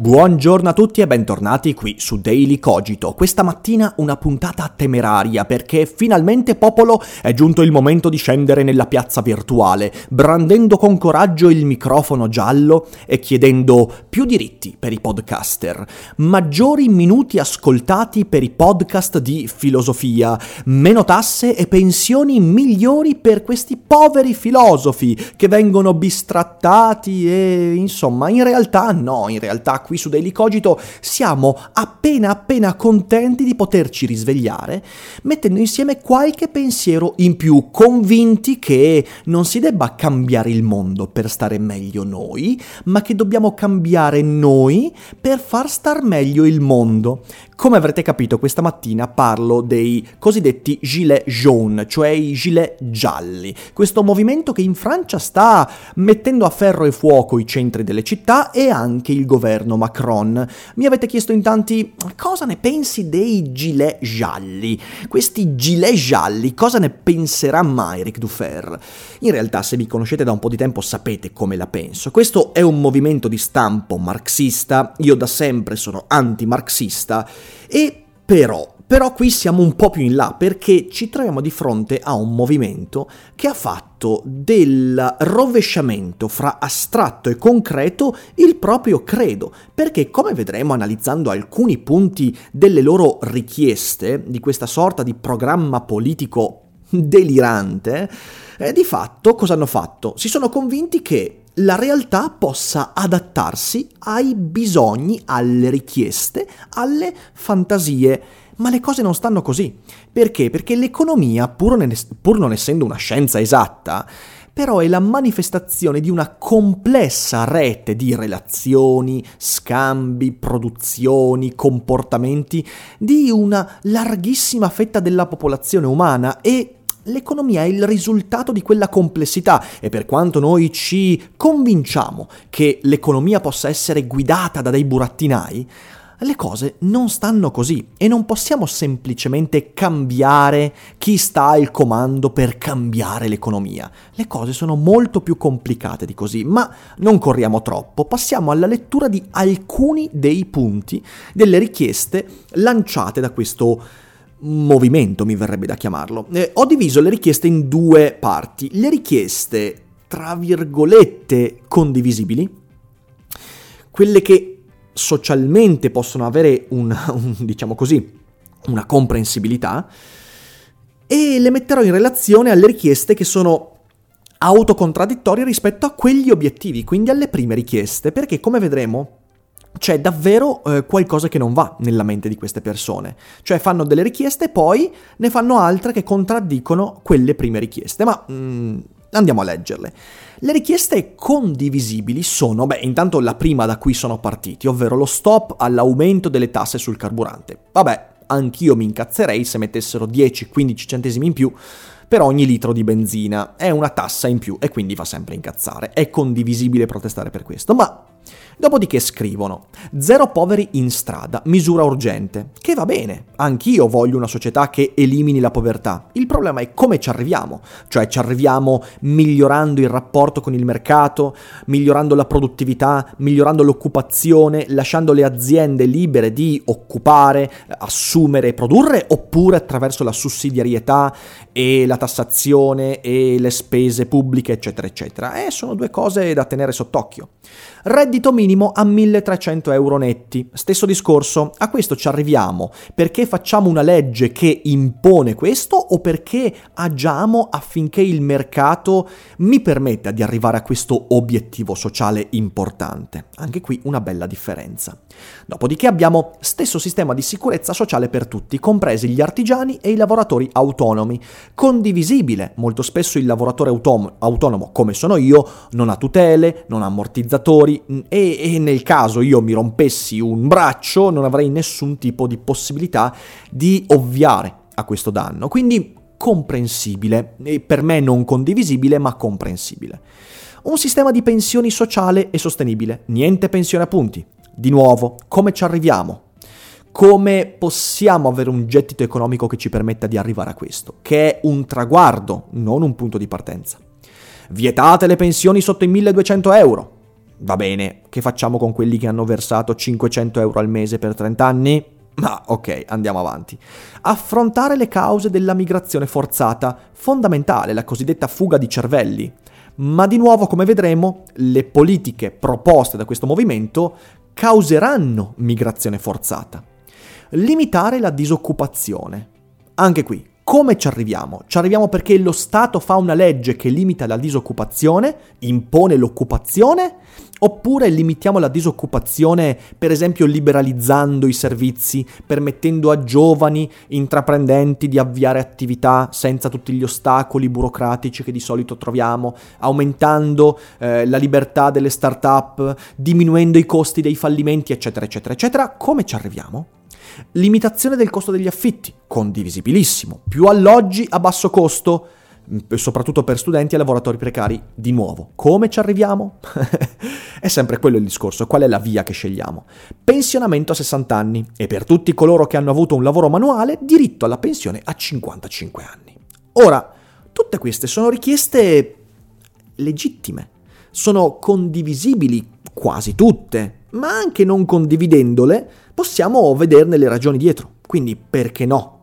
Buongiorno a tutti e bentornati qui su Daily Cogito. Questa mattina una puntata temeraria perché finalmente popolo è giunto il momento di scendere nella piazza virtuale, brandendo con coraggio il microfono giallo e chiedendo più diritti per i podcaster, maggiori minuti ascoltati per i podcast di filosofia, meno tasse e pensioni migliori per questi poveri filosofi che vengono bistrattati e insomma in realtà no, in realtà qui su Daily Cogito siamo appena appena contenti di poterci risvegliare mettendo insieme qualche pensiero in più, convinti che non si debba cambiare il mondo per stare meglio noi, ma che dobbiamo cambiare noi per far star meglio il mondo. Come avrete capito, questa mattina parlo dei cosiddetti gilet jaune, cioè i gilet gialli. Questo movimento che in Francia sta mettendo a ferro e fuoco i centri delle città e anche il governo Macron. Mi avete chiesto in tanti cosa ne pensi dei gilet gialli? Questi gilet gialli, cosa ne penserà mai Eric Dufer? In realtà, se mi conoscete da un po' di tempo, sapete come la penso. Questo è un movimento di stampo marxista, io da sempre sono anti-marxista e però, però qui siamo un po' più in là perché ci troviamo di fronte a un movimento che ha fatto del rovesciamento fra astratto e concreto il proprio credo, perché come vedremo analizzando alcuni punti delle loro richieste di questa sorta di programma politico delirante, eh, di fatto cosa hanno fatto? Si sono convinti che la realtà possa adattarsi ai bisogni, alle richieste, alle fantasie. Ma le cose non stanno così. Perché? Perché l'economia, pur, ne- pur non essendo una scienza esatta, però è la manifestazione di una complessa rete di relazioni, scambi, produzioni, comportamenti di una larghissima fetta della popolazione umana e l'economia è il risultato di quella complessità e per quanto noi ci convinciamo che l'economia possa essere guidata da dei burattinai, le cose non stanno così e non possiamo semplicemente cambiare chi sta al comando per cambiare l'economia. Le cose sono molto più complicate di così, ma non corriamo troppo, passiamo alla lettura di alcuni dei punti delle richieste lanciate da questo movimento, mi verrebbe da chiamarlo. Eh, ho diviso le richieste in due parti. Le richieste, tra virgolette, condivisibili, quelle che socialmente possono avere un, un, diciamo così, una comprensibilità e le metterò in relazione alle richieste che sono autocontradittorie rispetto a quegli obiettivi, quindi alle prime richieste, perché come vedremo c'è davvero eh, qualcosa che non va nella mente di queste persone. Cioè fanno delle richieste e poi ne fanno altre che contraddicono quelle prime richieste. Ma mm, andiamo a leggerle. Le richieste condivisibili sono, beh, intanto la prima da cui sono partiti, ovvero lo stop all'aumento delle tasse sul carburante. Vabbè, anch'io mi incazzerei se mettessero 10-15 centesimi in più per ogni litro di benzina. È una tassa in più e quindi fa sempre incazzare. È condivisibile protestare per questo, ma Dopodiché scrivono: Zero poveri in strada, misura urgente. Che va bene, anch'io voglio una società che elimini la povertà. Il problema è come ci arriviamo. Cioè ci arriviamo migliorando il rapporto con il mercato, migliorando la produttività, migliorando l'occupazione, lasciando le aziende libere di occupare, assumere e produrre, oppure attraverso la sussidiarietà e la tassazione e le spese pubbliche, eccetera, eccetera. Eh, sono due cose da tenere sott'occhio. Reddito reddito minimo a 1300 euro netti. Stesso discorso, a questo ci arriviamo perché facciamo una legge che impone questo o perché agiamo affinché il mercato mi permetta di arrivare a questo obiettivo sociale importante. Anche qui una bella differenza. Dopodiché abbiamo stesso sistema di sicurezza sociale per tutti, compresi gli artigiani e i lavoratori autonomi. Condivisibile, molto spesso il lavoratore autom- autonomo, come sono io, non ha tutele, non ha ammortizzatori e, e nel caso io mi rompessi un braccio non avrei nessun tipo di possibilità di ovviare a questo danno. Quindi comprensibile, e per me non condivisibile, ma comprensibile. Un sistema di pensioni sociale e sostenibile, niente pensione a punti, di nuovo, come ci arriviamo? Come possiamo avere un gettito economico che ci permetta di arrivare a questo? Che è un traguardo, non un punto di partenza. Vietate le pensioni sotto i 1200 euro. Va bene, che facciamo con quelli che hanno versato 500 euro al mese per 30 anni? Ma ok, andiamo avanti. Affrontare le cause della migrazione forzata, fondamentale, la cosiddetta fuga di cervelli. Ma di nuovo, come vedremo, le politiche proposte da questo movimento causeranno migrazione forzata. Limitare la disoccupazione. Anche qui, come ci arriviamo? Ci arriviamo perché lo Stato fa una legge che limita la disoccupazione, impone l'occupazione, oppure limitiamo la disoccupazione per esempio liberalizzando i servizi, permettendo a giovani intraprendenti di avviare attività senza tutti gli ostacoli burocratici che di solito troviamo, aumentando eh, la libertà delle start-up, diminuendo i costi dei fallimenti, eccetera, eccetera, eccetera. Come ci arriviamo? Limitazione del costo degli affitti, condivisibilissimo. Più alloggi a basso costo, mm, soprattutto per studenti e lavoratori precari. Di nuovo, come ci arriviamo? è sempre quello il discorso, qual è la via che scegliamo? Pensionamento a 60 anni e per tutti coloro che hanno avuto un lavoro manuale, diritto alla pensione a 55 anni. Ora, tutte queste sono richieste legittime, sono condivisibili quasi tutte, ma anche non condividendole possiamo vederne le ragioni dietro. Quindi perché no?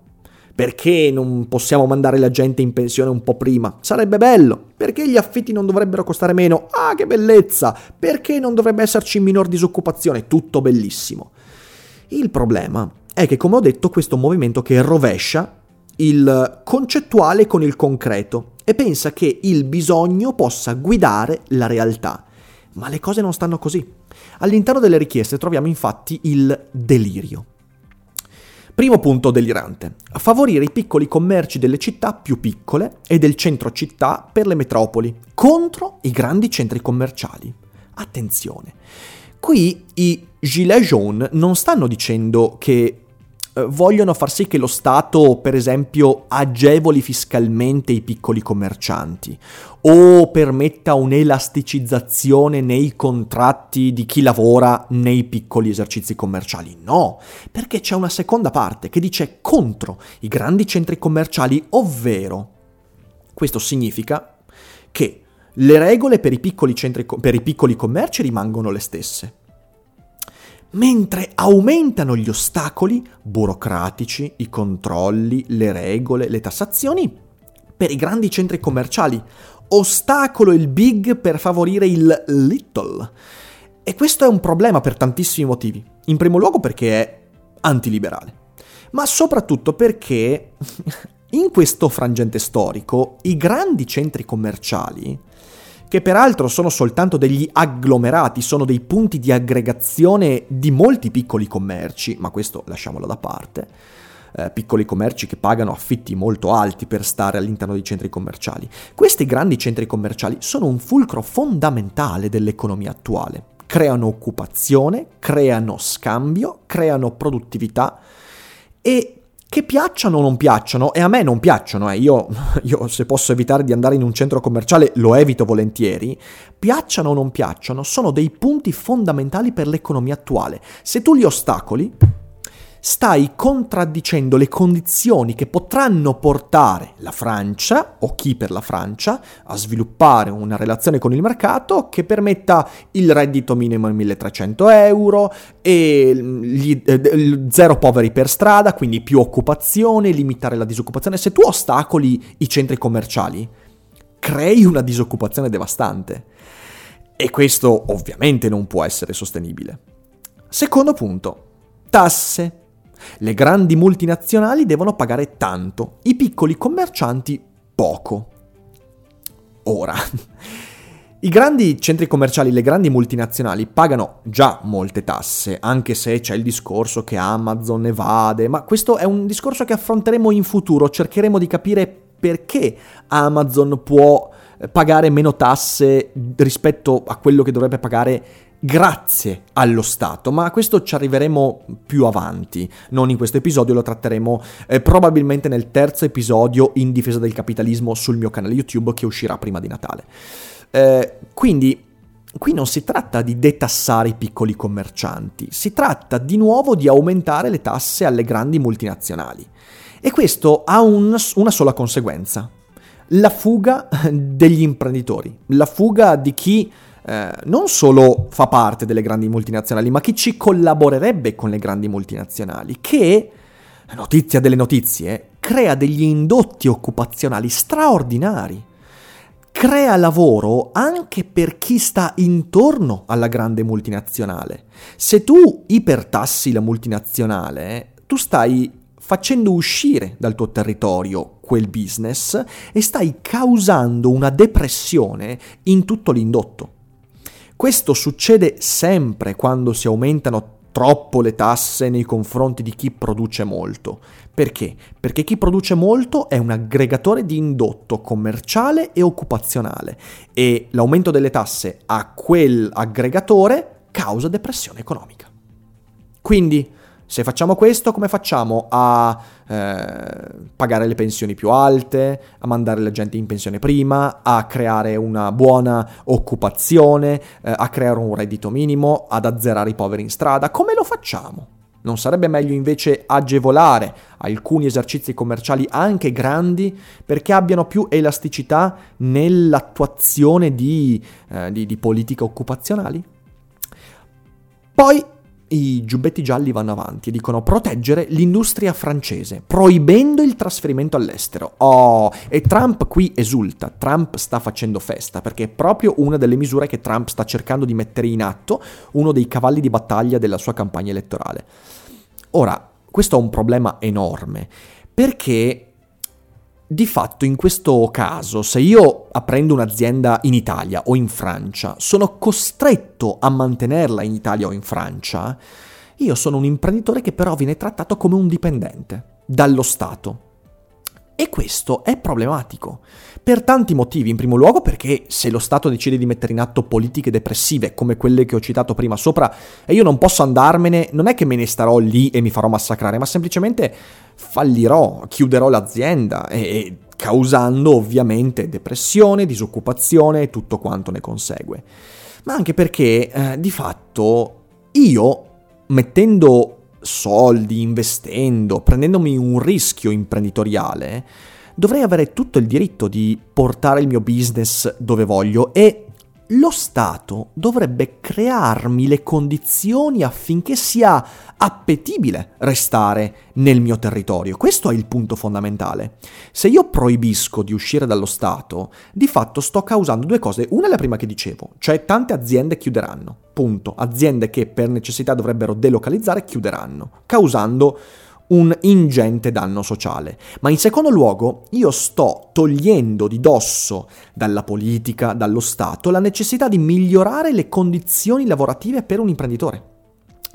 Perché non possiamo mandare la gente in pensione un po' prima? Sarebbe bello. Perché gli affitti non dovrebbero costare meno? Ah, che bellezza! Perché non dovrebbe esserci minor disoccupazione? Tutto bellissimo. Il problema è che, come ho detto, questo è un movimento che rovescia il concettuale con il concreto e pensa che il bisogno possa guidare la realtà. Ma le cose non stanno così. All'interno delle richieste troviamo infatti il delirio. Primo punto delirante. Favorire i piccoli commerci delle città più piccole e del centro città per le metropoli contro i grandi centri commerciali. Attenzione. Qui i Gilets jaunes non stanno dicendo che vogliono far sì che lo Stato, per esempio, agevoli fiscalmente i piccoli commercianti o permetta un'elasticizzazione nei contratti di chi lavora nei piccoli esercizi commerciali. No, perché c'è una seconda parte che dice contro i grandi centri commerciali, ovvero questo significa che le regole per i piccoli, centri, per i piccoli commerci rimangono le stesse mentre aumentano gli ostacoli burocratici, i controlli, le regole, le tassazioni per i grandi centri commerciali. Ostacolo il big per favorire il little. E questo è un problema per tantissimi motivi. In primo luogo perché è antiliberale, ma soprattutto perché in questo frangente storico i grandi centri commerciali che peraltro sono soltanto degli agglomerati, sono dei punti di aggregazione di molti piccoli commerci, ma questo lasciamolo da parte. Eh, piccoli commerci che pagano affitti molto alti per stare all'interno dei centri commerciali. Questi grandi centri commerciali sono un fulcro fondamentale dell'economia attuale. Creano occupazione, creano scambio, creano produttività e che piacciono o non piacciono, e a me non piacciono, eh, io, io, se posso evitare di andare in un centro commerciale lo evito volentieri, piacciono o non piacciono, sono dei punti fondamentali per l'economia attuale. Se tu li ostacoli, stai contraddicendo le condizioni che potranno portare la Francia, o chi per la Francia, a sviluppare una relazione con il mercato che permetta il reddito minimo in 1300 euro e gli, eh, zero poveri per strada, quindi più occupazione, limitare la disoccupazione. Se tu ostacoli i centri commerciali, crei una disoccupazione devastante. E questo ovviamente non può essere sostenibile. Secondo punto, tasse. Le grandi multinazionali devono pagare tanto, i piccoli commercianti poco. Ora, i grandi centri commerciali, le grandi multinazionali pagano già molte tasse, anche se c'è il discorso che Amazon evade, ma questo è un discorso che affronteremo in futuro, cercheremo di capire perché Amazon può eh, pagare meno tasse rispetto a quello che dovrebbe pagare grazie allo Stato, ma a questo ci arriveremo più avanti, non in questo episodio, lo tratteremo eh, probabilmente nel terzo episodio in difesa del capitalismo sul mio canale YouTube che uscirà prima di Natale. Eh, quindi qui non si tratta di detassare i piccoli commercianti, si tratta di nuovo di aumentare le tasse alle grandi multinazionali. E questo ha un, una sola conseguenza, la fuga degli imprenditori, la fuga di chi eh, non solo fa parte delle grandi multinazionali, ma chi ci collaborerebbe con le grandi multinazionali, che, notizia delle notizie, crea degli indotti occupazionali straordinari. Crea lavoro anche per chi sta intorno alla grande multinazionale. Se tu ipertassi la multinazionale, tu stai facendo uscire dal tuo territorio quel business e stai causando una depressione in tutto l'indotto. Questo succede sempre quando si aumentano troppo le tasse nei confronti di chi produce molto. Perché? Perché chi produce molto è un aggregatore di indotto commerciale e occupazionale e l'aumento delle tasse a quel aggregatore causa depressione economica. Quindi se facciamo questo, come facciamo a eh, pagare le pensioni più alte, a mandare la gente in pensione prima, a creare una buona occupazione, eh, a creare un reddito minimo, ad azzerare i poveri in strada? Come lo facciamo? Non sarebbe meglio invece agevolare alcuni esercizi commerciali anche grandi perché abbiano più elasticità nell'attuazione di, eh, di, di politiche occupazionali? Poi i giubbetti gialli vanno avanti e dicono proteggere l'industria francese, proibendo il trasferimento all'estero. Oh, e Trump qui esulta, Trump sta facendo festa, perché è proprio una delle misure che Trump sta cercando di mettere in atto, uno dei cavalli di battaglia della sua campagna elettorale. Ora, questo è un problema enorme, perché di fatto in questo caso, se io aprendo un'azienda in Italia o in Francia, sono costretto a mantenerla in Italia o in Francia, io sono un imprenditore che però viene trattato come un dipendente dallo Stato. E questo è problematico, per tanti motivi. In primo luogo perché se lo Stato decide di mettere in atto politiche depressive come quelle che ho citato prima sopra e io non posso andarmene, non è che me ne starò lì e mi farò massacrare, ma semplicemente fallirò, chiuderò l'azienda e, causando ovviamente depressione, disoccupazione e tutto quanto ne consegue. Ma anche perché eh, di fatto io mettendo soldi, investendo, prendendomi un rischio imprenditoriale, dovrei avere tutto il diritto di portare il mio business dove voglio e lo Stato dovrebbe crearmi le condizioni affinché sia appetibile restare nel mio territorio. Questo è il punto fondamentale. Se io proibisco di uscire dallo Stato, di fatto sto causando due cose. Una è la prima che dicevo, cioè tante aziende chiuderanno. Punto. Aziende che per necessità dovrebbero delocalizzare chiuderanno, causando un ingente danno sociale. Ma in secondo luogo io sto togliendo di dosso dalla politica, dallo Stato, la necessità di migliorare le condizioni lavorative per un imprenditore.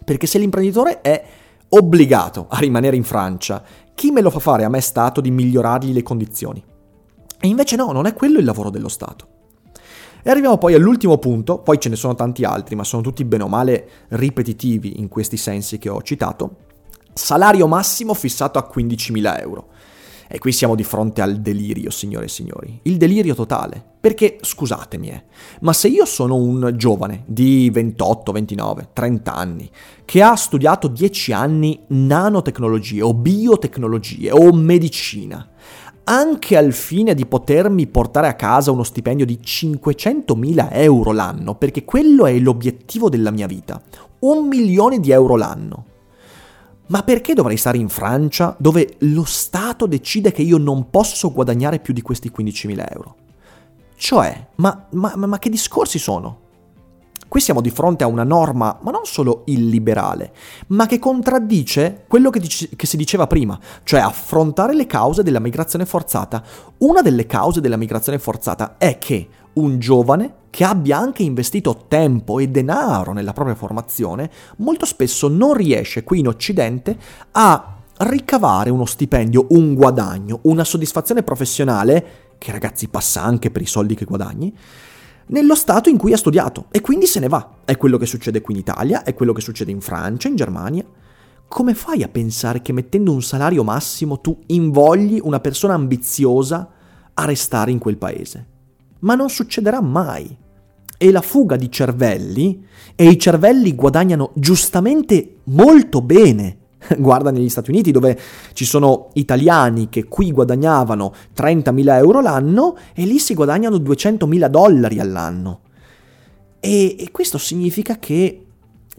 Perché se l'imprenditore è obbligato a rimanere in Francia, chi me lo fa fare a me Stato di migliorargli le condizioni? E invece no, non è quello il lavoro dello Stato. E arriviamo poi all'ultimo punto, poi ce ne sono tanti altri, ma sono tutti bene o male ripetitivi in questi sensi che ho citato, Salario massimo fissato a 15.000 euro. E qui siamo di fronte al delirio, signore e signori. Il delirio totale. Perché, scusatemi, eh, ma se io sono un giovane di 28, 29, 30 anni, che ha studiato 10 anni nanotecnologie o biotecnologie o medicina, anche al fine di potermi portare a casa uno stipendio di 500.000 euro l'anno, perché quello è l'obiettivo della mia vita, un milione di euro l'anno. Ma perché dovrei stare in Francia dove lo Stato decide che io non posso guadagnare più di questi 15.000 euro? Cioè, ma, ma, ma che discorsi sono? Qui siamo di fronte a una norma, ma non solo illiberale, ma che contraddice quello che, dice, che si diceva prima, cioè affrontare le cause della migrazione forzata. Una delle cause della migrazione forzata è che un giovane che abbia anche investito tempo e denaro nella propria formazione, molto spesso non riesce qui in Occidente a ricavare uno stipendio, un guadagno, una soddisfazione professionale, che ragazzi passa anche per i soldi che guadagni, nello stato in cui ha studiato e quindi se ne va. È quello che succede qui in Italia, è quello che succede in Francia, in Germania. Come fai a pensare che mettendo un salario massimo tu invogli una persona ambiziosa a restare in quel paese? Ma non succederà mai. E la fuga di cervelli, e i cervelli guadagnano giustamente molto bene Guarda negli Stati Uniti dove ci sono italiani che qui guadagnavano 30.000 euro l'anno e lì si guadagnano 200.000 dollari all'anno. E, e questo significa che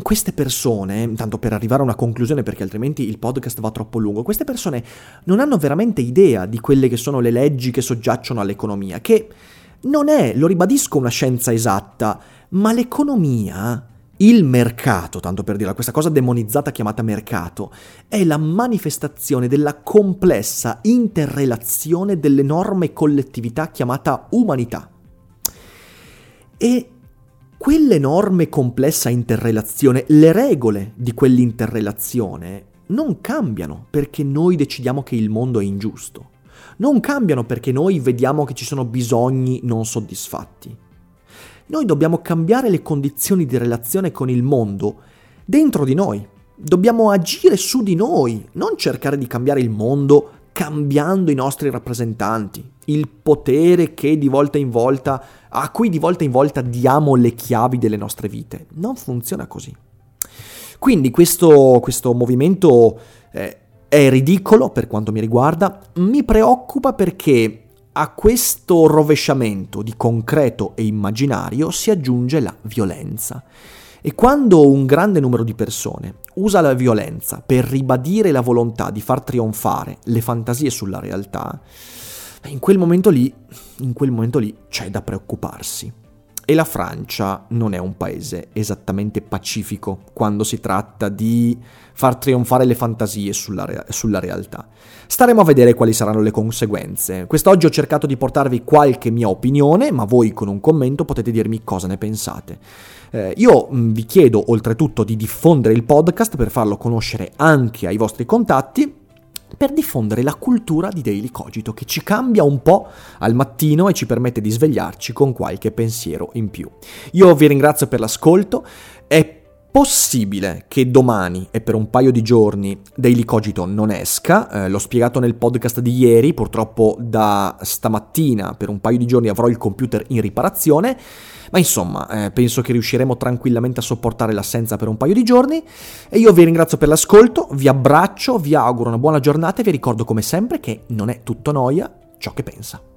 queste persone, tanto per arrivare a una conclusione perché altrimenti il podcast va troppo lungo, queste persone non hanno veramente idea di quelle che sono le leggi che soggiacciono all'economia, che non è, lo ribadisco, una scienza esatta, ma l'economia il mercato, tanto per dire, questa cosa demonizzata chiamata mercato, è la manifestazione della complessa interrelazione dell'enorme collettività chiamata umanità. E quell'enorme complessa interrelazione, le regole di quell'interrelazione non cambiano perché noi decidiamo che il mondo è ingiusto. Non cambiano perché noi vediamo che ci sono bisogni non soddisfatti. Noi dobbiamo cambiare le condizioni di relazione con il mondo dentro di noi. Dobbiamo agire su di noi, non cercare di cambiare il mondo cambiando i nostri rappresentanti, il potere che di volta in volta, a cui di volta in volta diamo le chiavi delle nostre vite. Non funziona così. Quindi questo, questo movimento eh, è ridicolo per quanto mi riguarda, mi preoccupa perché a questo rovesciamento di concreto e immaginario si aggiunge la violenza. E quando un grande numero di persone usa la violenza per ribadire la volontà di far trionfare le fantasie sulla realtà, in quel momento lì, in quel momento lì c'è da preoccuparsi. E la Francia non è un paese esattamente pacifico quando si tratta di far trionfare le fantasie sulla, rea- sulla, realtà. Staremo a vedere quali saranno le conseguenze. Quest'oggi ho cercato di portarvi qualche mia opinione, ma voi con un commento potete dirmi cosa ne pensate. Eh, io mh, vi chiedo oltretutto di diffondere il podcast per farlo conoscere anche ai vostri contatti per diffondere la cultura di Daily Cogito che ci cambia un po' al mattino e ci permette di svegliarci con qualche pensiero in più. Io vi ringrazio per l'ascolto, è possibile che domani e per un paio di giorni Daily Cogito non esca, eh, l'ho spiegato nel podcast di ieri, purtroppo da stamattina per un paio di giorni avrò il computer in riparazione, ma insomma eh, penso che riusciremo tranquillamente a sopportare l'assenza per un paio di giorni e io vi ringrazio per l'ascolto, vi abbraccio, vi auguro una buona giornata e vi ricordo come sempre che non è tutto noia ciò che pensa.